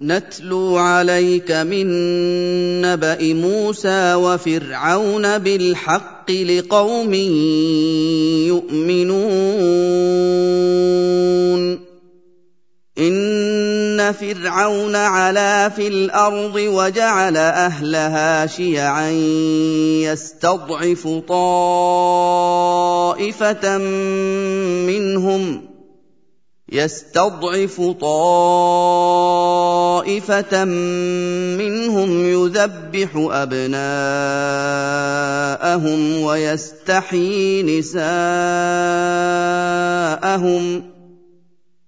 نتلو عليك من نبأ موسى وفرعون بالحق لقوم يؤمنون. إن فرعون علا في الأرض وجعل أهلها شيعا يستضعف طائفة منهم يستضعف طائفة منهم يذبح أبناءهم ويستحيي نساءهم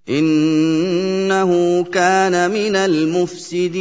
إنه كان من المفسدين.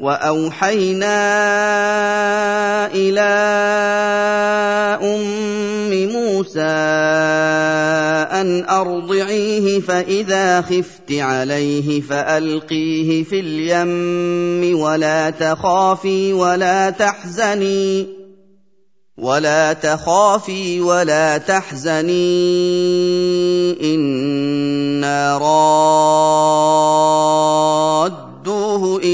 وأوحينا إلى أم موسى أن أرضعيه فإذا خفت عليه فألقيه في اليم ولا تخافي ولا تحزني ولا تخافي ولا تحزني إنا راد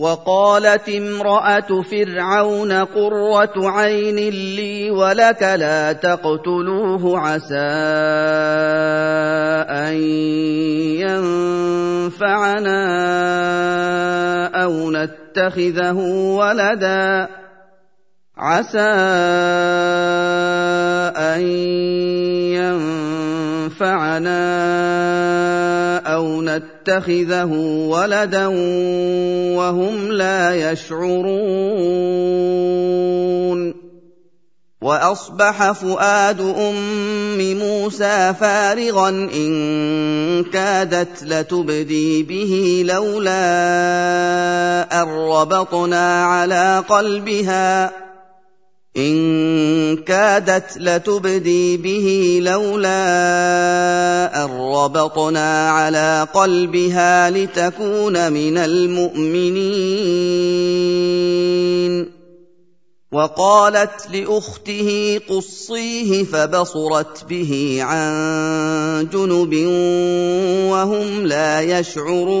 وقالت امرأة فرعون قرة عين لي ولك لا تقتلوه عسى أن ينفعنا أو نتخذه ولدا عسى أن ينفعنا أو نتخذه ولدا وهم لا يشعرون واصبح فؤاد ام موسى فارغا ان كادت لتبدي به لولا ان ربطنا على قلبها إن كادت لتبدي به لولا أن ربطنا على قلبها لتكون من المؤمنين. وقالت لأخته قصيه فبصرت به عن جنب وهم لا يشعرون.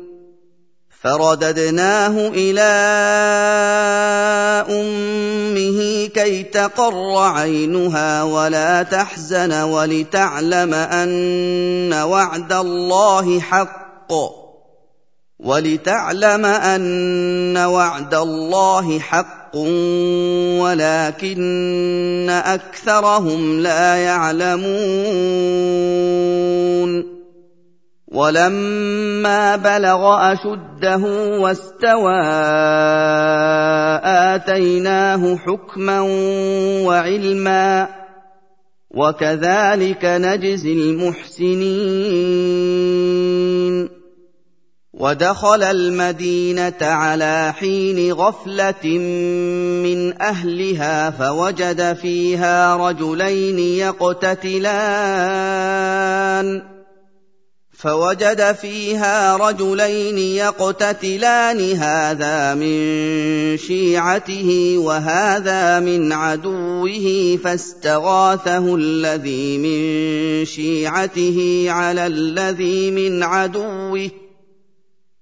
فرددناه إلى أمه كي تقر عينها ولا تحزن ولتعلم أن وعد الله حق. ولتعلم أن وعد الله حق ولكن أكثرهم لا يعلمون. ولما بلغ أشده واستوى آتيناه حكما وعلما وكذلك نجزي المحسنين. ودخل المدينة على حين غفلة من أهلها فوجد فيها رجلين يقتتلان. فوجد فيها رجلين يقتتلان هذا من شيعته وهذا من عدوه فاستغاثه الذي من شيعته على الذي من عدوه.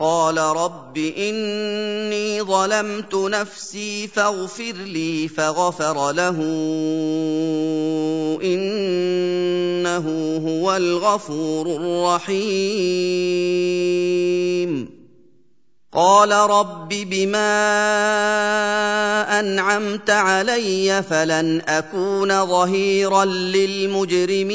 قال رب إني ظلمت نفسي فاغفر لي فغفر له إنه هو الغفور الرحيم. قال رب بما أنعمت علي فلن أكون ظهيرا للمجرمين.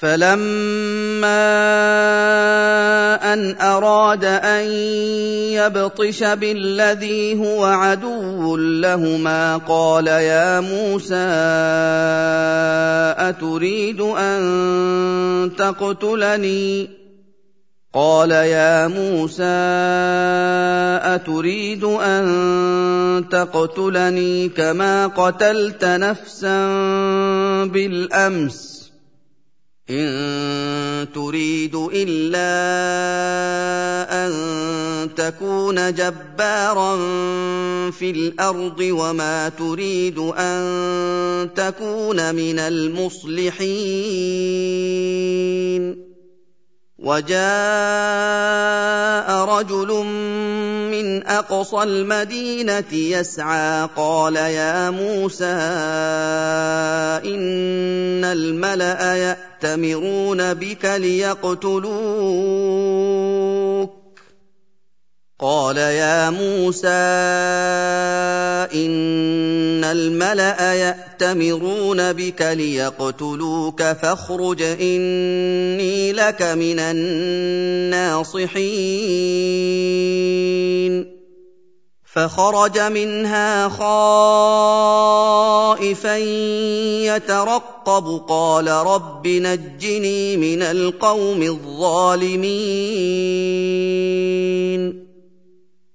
فلما ان اراد ان يبطش بالذي هو عدو لهما قال يا موسى اتريد ان تقتلني؟ قال يا موسى اتريد ان تقتلني كما قتلت نفسا بالامس؟ إن تريد إلا أن تكون جبارا في الأرض وما تريد أن تكون من المصلحين. وجاء رجل من أقصى المدينة يسعى قال يا موسى ان الملا ياتمرون بك ليقتلوك قال يا موسى ان الملا ياتمرون بك ليقتلوك فاخرج اني لك من الناصحين فخرج منها خائفا يترقب. قال رب نجني من القوم الظالمين.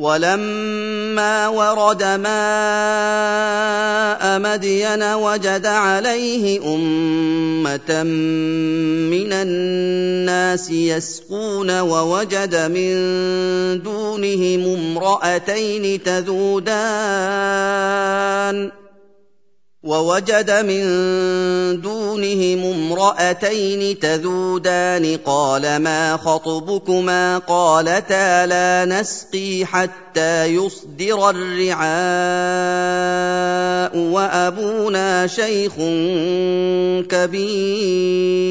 ولما ورد ماء مدين وجد عليه أمة من الناس يسقون ووجد من دونهم امرأتين تذودان ووجد من دونهم امرأتين تذودان قال ما خطبكما قالتا لا نسقي حتى يصدر الرعاء وأبونا شيخ كبير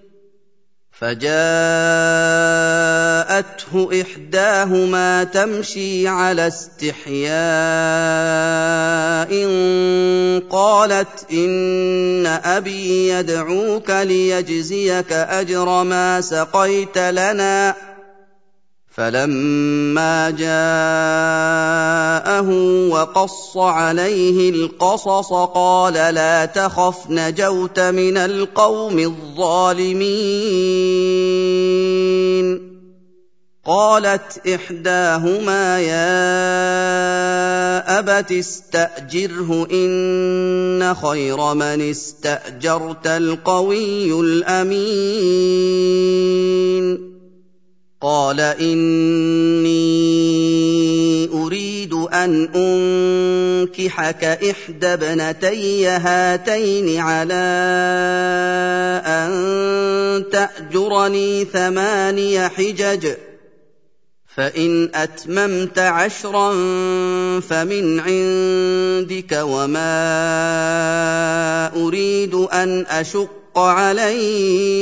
فجاءته إحداهما تمشي على استحياء قالت إن أبي يدعوك ليجزيك أجر ما سقيت لنا. فلما جاءه وقص عليه القصص قال لا تخف نجوت من القوم الظالمين. قالت احداهما يا ابت استاجره ان خير من استاجرت القوي الامين. قال اني اريد ان انكحك احدى ابنتي هاتين على ان تاجرني ثماني حجج فان اتممت عشرا فمن عندك وما اريد ان اشق عليك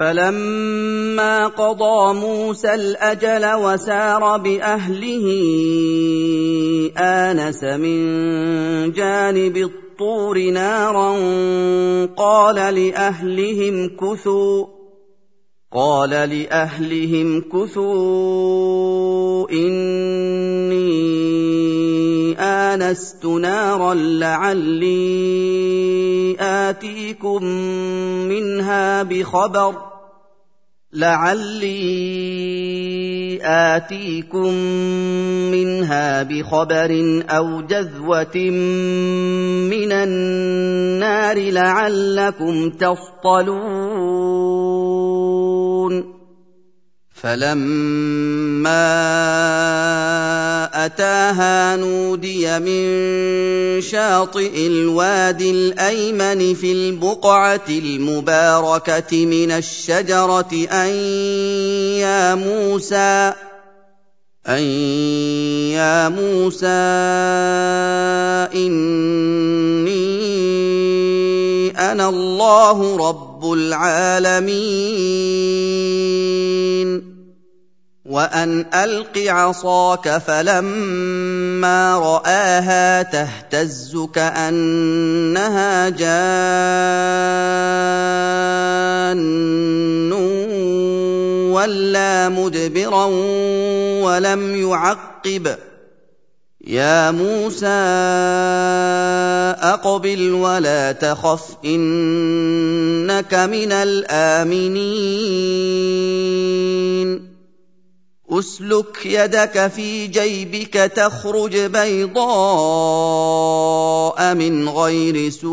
فلما قضى موسى الأجل وسار بأهله آنس من جانب الطور نارا قال لأهلهم كثوا قال لأهلهم كثوا إني آنست نارا لعلي آتيكم منها بخبر. لعلي اتيكم منها بخبر أو جذوه من النار لعلكم تصطلون فلما اتاها نودي من شاطئ الوادي الايمن في البقعه المباركه من الشجره ان يا موسى أن يا موسى إني أنا الله رب العالمين وأن ألق عصاك فلما رآها تهتز كأنها جان ولا مدبرا ولم يعقب. يا موسى أقبل ولا تخف إنك من الآمنين. اسلك يدك في جيبك تخرج بيضاء من غير سوء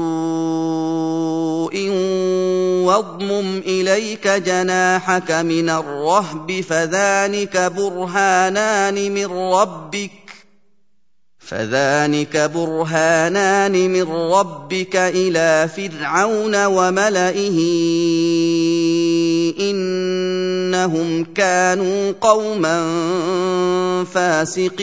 واضمم إليك جناحك من الرهب فذلك برهانان من ربك فذلك برهانان من ربك إلى فرعون وملئه إنهم كانوا قوما فاسقين.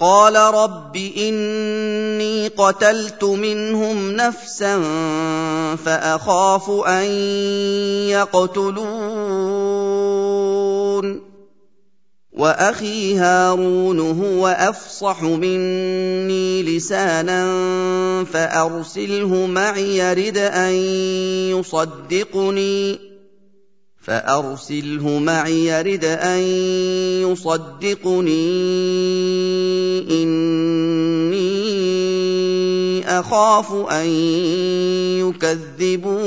قال رب إني قتلت منهم نفسا فأخاف أن يقتلون. وأخي هارون هو أفصح مني لسانا فأرسله معي يرد أن يصدقني فأرسله معي يرد أن يصدقني إني أخاف أن يكذبون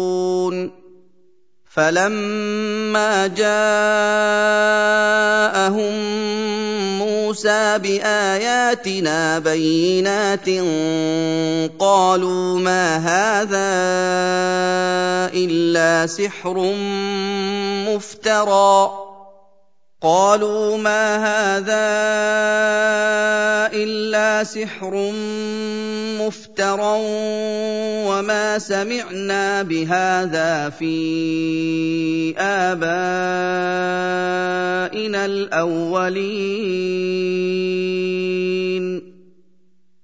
فلما جاءهم موسى بآياتنا بينات قالوا ما هذا إلا سحر مفترى قالوا ما هذا إلا سحر مفترى وما سمعنا بهذا في آبائنا الأولين.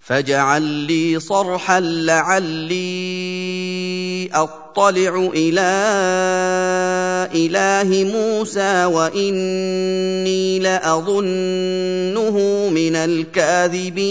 فاجعل لي صرحا لعلي أطلع إلى إله موسى وإني لأظنه من الكاذبين.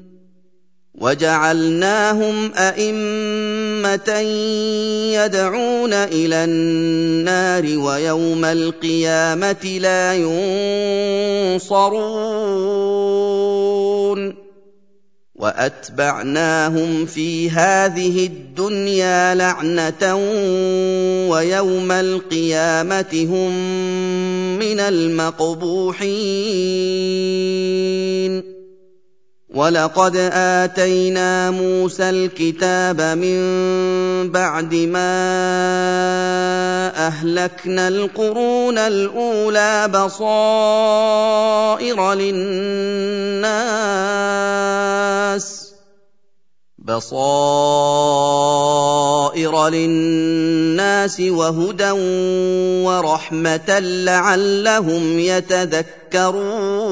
وجعلناهم أئمة يدعون إلى النار ويوم القيامة لا ينصرون. وأتبعناهم في هذه الدنيا لعنة ويوم القيامة هم من المقبوحين. ولقد اتينا موسى الكتاب من بعد ما اهلكنا القرون الاولى بصائر للناس بصائر للناس وهدى ورحمه لعلهم يتذكرون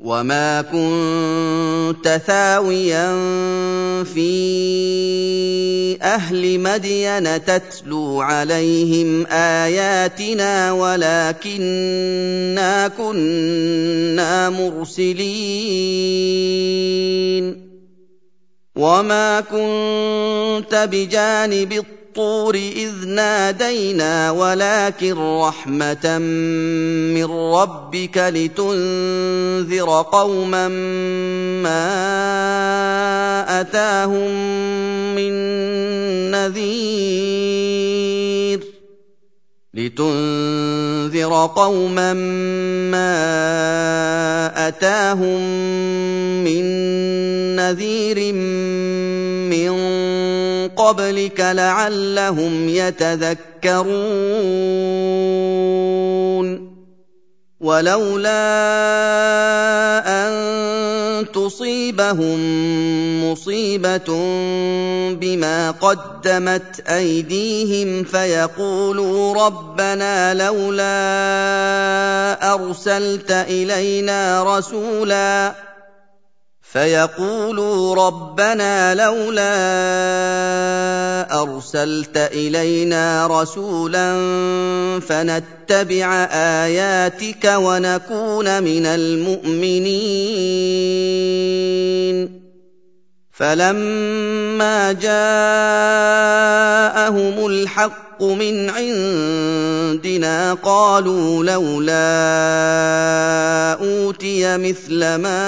وما كنت ثاويا في أهل مدين تتلو عليهم اياتنا ولكنا كنا مرسلين وما كنت بجانب الطور إذ نادينا ولكن رحمة من ربك لتنذر قوما ما أتاهم من نذير لتنذر قوما ما أتاهم من نذير من قبلك لعلهم يتذكرون. ولولا أن تصيبهم مصيبة بما قدمت أيديهم فيقولوا ربنا لولا أرسلت إلينا رسولا فيقولوا ربنا لولا أرسلت إلينا رسولا فنتبع آياتك ونكون من المؤمنين. فلما جاءهم الحق من عندنا قالوا لولا اوتي مثل ما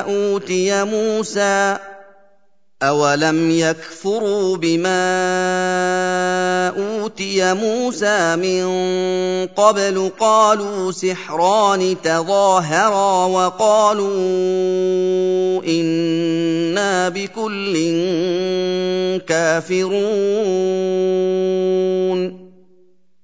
اوتي موسى أَوَلَمْ يَكْفُرُوا بِمَا أُوتِيَ مُوسَىٰ مِن قَبْلُ ۖ قَالُوا سِحْرَانِ تَظَاهَرَا وَقَالُوا إِنَّا بِكُلٍّ كَافِرُونَ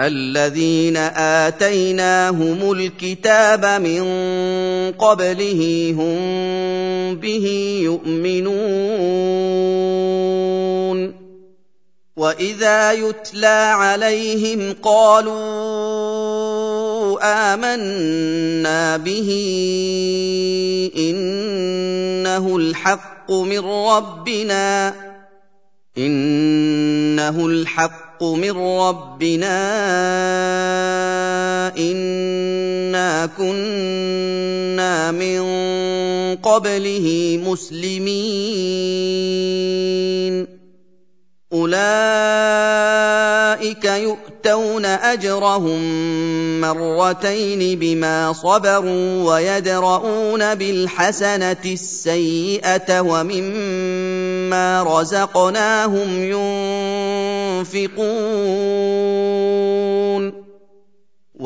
الذين آتيناهم الكتاب من قبله هم به يؤمنون وإذا يتلى عليهم قالوا آمَنَّا بِهِ إِنَّهُ الْحَقُّ مِن رَّبِّنَا إِنَّهُ الْحَقُّ مِن رَّبِّنَا إِنَّا كُنَّا مِن قَبْلِهِ مُسْلِمِينَ. أُولَٰئِكَ يُؤْتَوْنَ أَجْرَهُم مَّرَّتَيْنِ بِمَا صَبَرُوا وَيَدْرَءُونَ بِالْحَسَنَةِ السَّيِّئَةَ وَمِمَّا رَزَقْنَاهُمْ يُنفِقُونَ.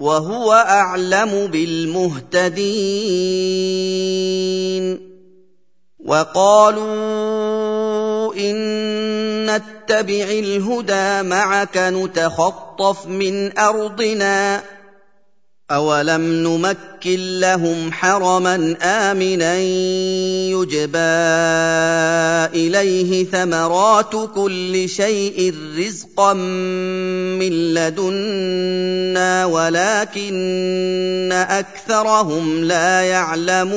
وهو أعلم بالمهتدين. وقالوا إن نتبع الهدى معك نتخطف من أرضنا. أَوَلَمْ نُمَكِّن لَّهُمْ حَرَمًا آمِنًا يُجْبَىٰ إِلَيْهِ ثَمَرَاتُ كُلِّ شَيْءٍ رِّزْقًا مِّن لَّدُنَّا وَلَٰكِنَّ أَكْثَرَهُمْ لَا يَعْلَمُونَ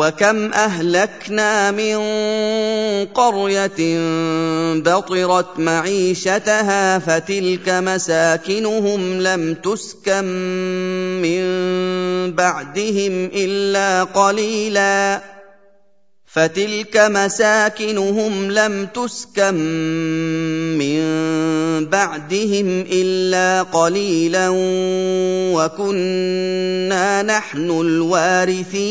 وكم اهلكنا من قريه بطرت معيشتها فتلك مساكنهم لم تسكن من بعدهم الا قليلا فتلك مساكنهم لم تسكن من بعدهم إلا قليلا وكنا نحن الوارثين.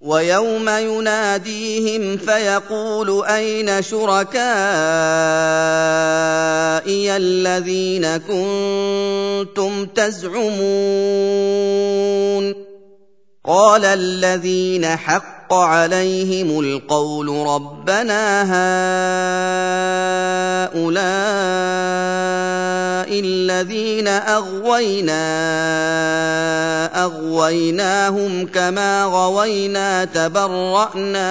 ويوم يناديهم فيقول أين شركائي الذين كنتم تزعمون قال الذين حق عليهم القول ربنا هؤلاء الذين أغوينا أغويناهم كما غوينا تبرأنا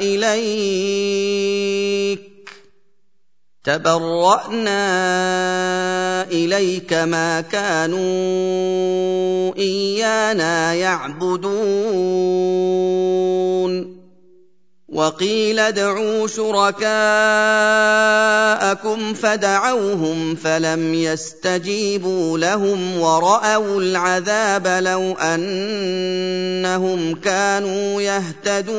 إليك. تبرأنا إليك ما كانوا إيانا يعبدون. وقيل ادعوا شركاءكم فدعوهم فلم يستجيبوا لهم ورأوا العذاب لو أنهم كانوا يهتدون.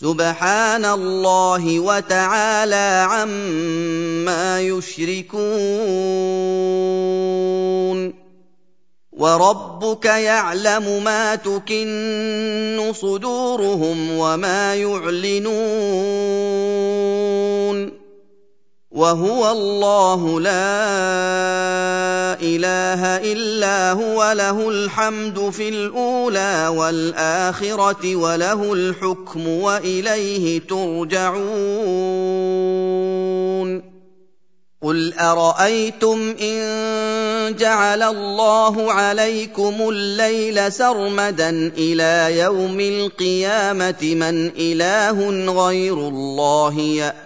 سبحان الله وتعالى عما يشركون وربك يعلم ما تكن صدورهم وما يعلنون وهو الله لا إله إلا هو له الحمد في الأولى والآخرة وله الحكم وإليه ترجعون. قل أرأيتم إن جعل الله عليكم الليل سرمدا إلى يوم القيامة من إله غير الله ياتي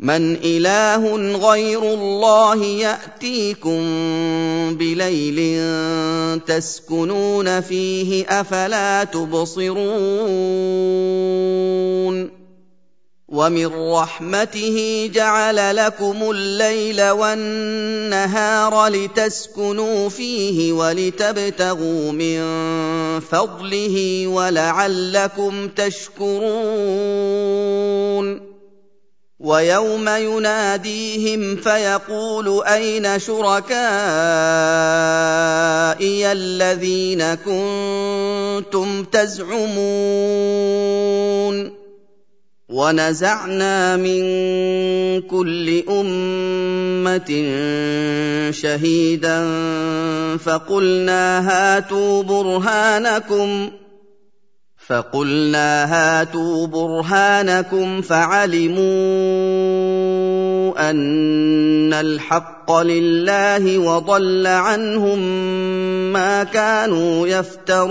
من إله غير الله يأتيكم بليل تسكنون فيه أفلا تبصرون ومن رحمته جعل لكم الليل والنهار لتسكنوا فيه ولتبتغوا من فضله ولعلكم تشكرون ويوم يناديهم فيقول أين شركائي الذين كنتم تزعمون ونزعنا من كل أمة شهيدا فقلنا هاتوا برهانكم فقلنا هاتوا برهانكم فعلموا أن الحق لله وضل عنهم ما كانوا يفترون.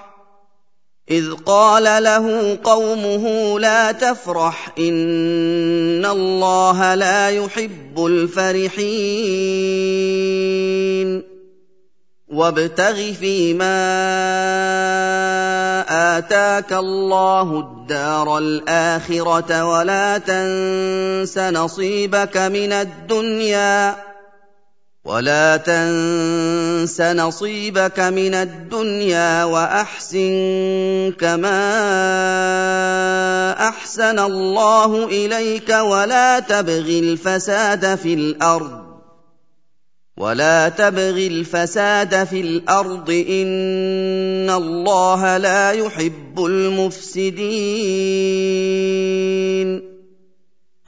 إذ قال له قومه لا تفرح إن الله لا يحب الفرحين وابتغ فيما آتاك الله الدار الآخرة ولا تنس نصيبك من الدنيا ولا تنس نصيبك من الدنيا وأحسن كما أحسن الله إليك ولا تبغ الفساد في الأرض ولا تبغ الفساد في الأرض إن الله لا يحب المفسدين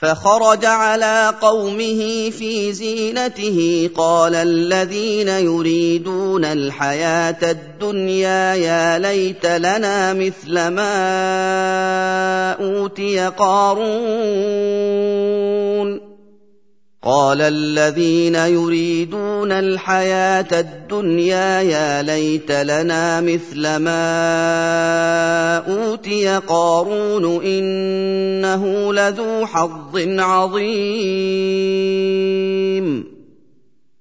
فخرج على قومه في زينته قال الذين يريدون الحياة الدنيا يا ليت لنا مثل ما أوتي قارون. قال الذين يريدون الحياة الدنيا يا ليت لنا مثل ما أوتي قارون إنه لذو حظ عظيم.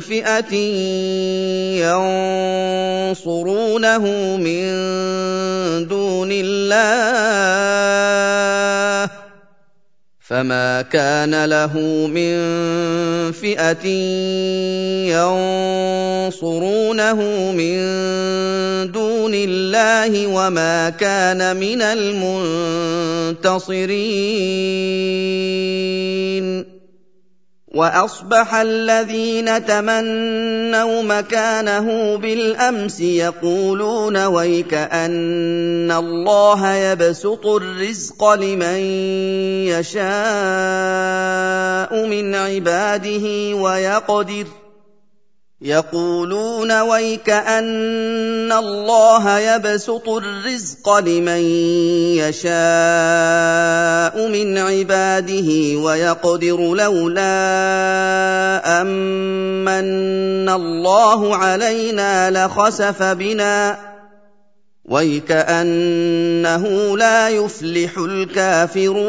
فئه ينصرونه من دون الله فما كان له من فئه ينصرونه من دون الله وما كان من المنتصرين وأصبح الذين تمنوا مكانه بالأمس يقولون ويك ان الله يبسط الرزق لمن يشاء من عباده ويقدر يقولون ويك أن الله يبسط الرزق لمن يشاء من عباده ويقدر لولا امن الله علينا لخسف بنا. ويكانه لا يفلح الكافرون.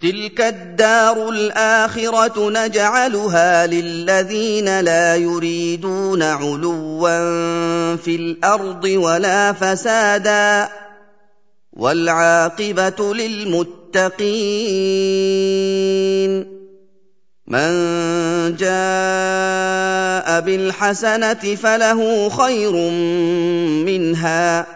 تلك الدار الاخره نجعلها للذين لا يريدون علوا في الأرض ولا فسادا والعاقبه للمتقين من جاء بالحسنه فله خير منها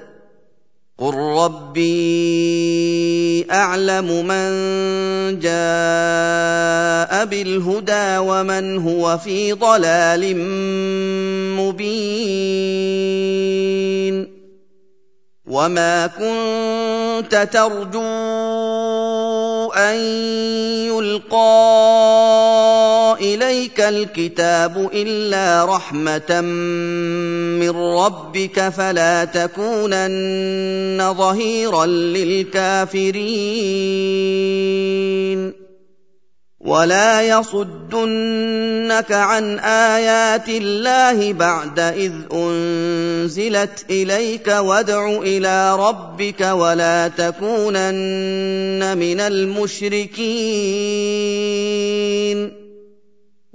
قل ربي اعلم من جاء بالهدى ومن هو في ضلال مبين وما كنت ترجو ان يلقى اليك الكتاب الا رحمه من ربك فلا تكونن ظهيرا للكافرين ولا يصدنك عن ايات الله بعد اذ انزلت اليك وادع إلى ربك ولا تكونن من المشركين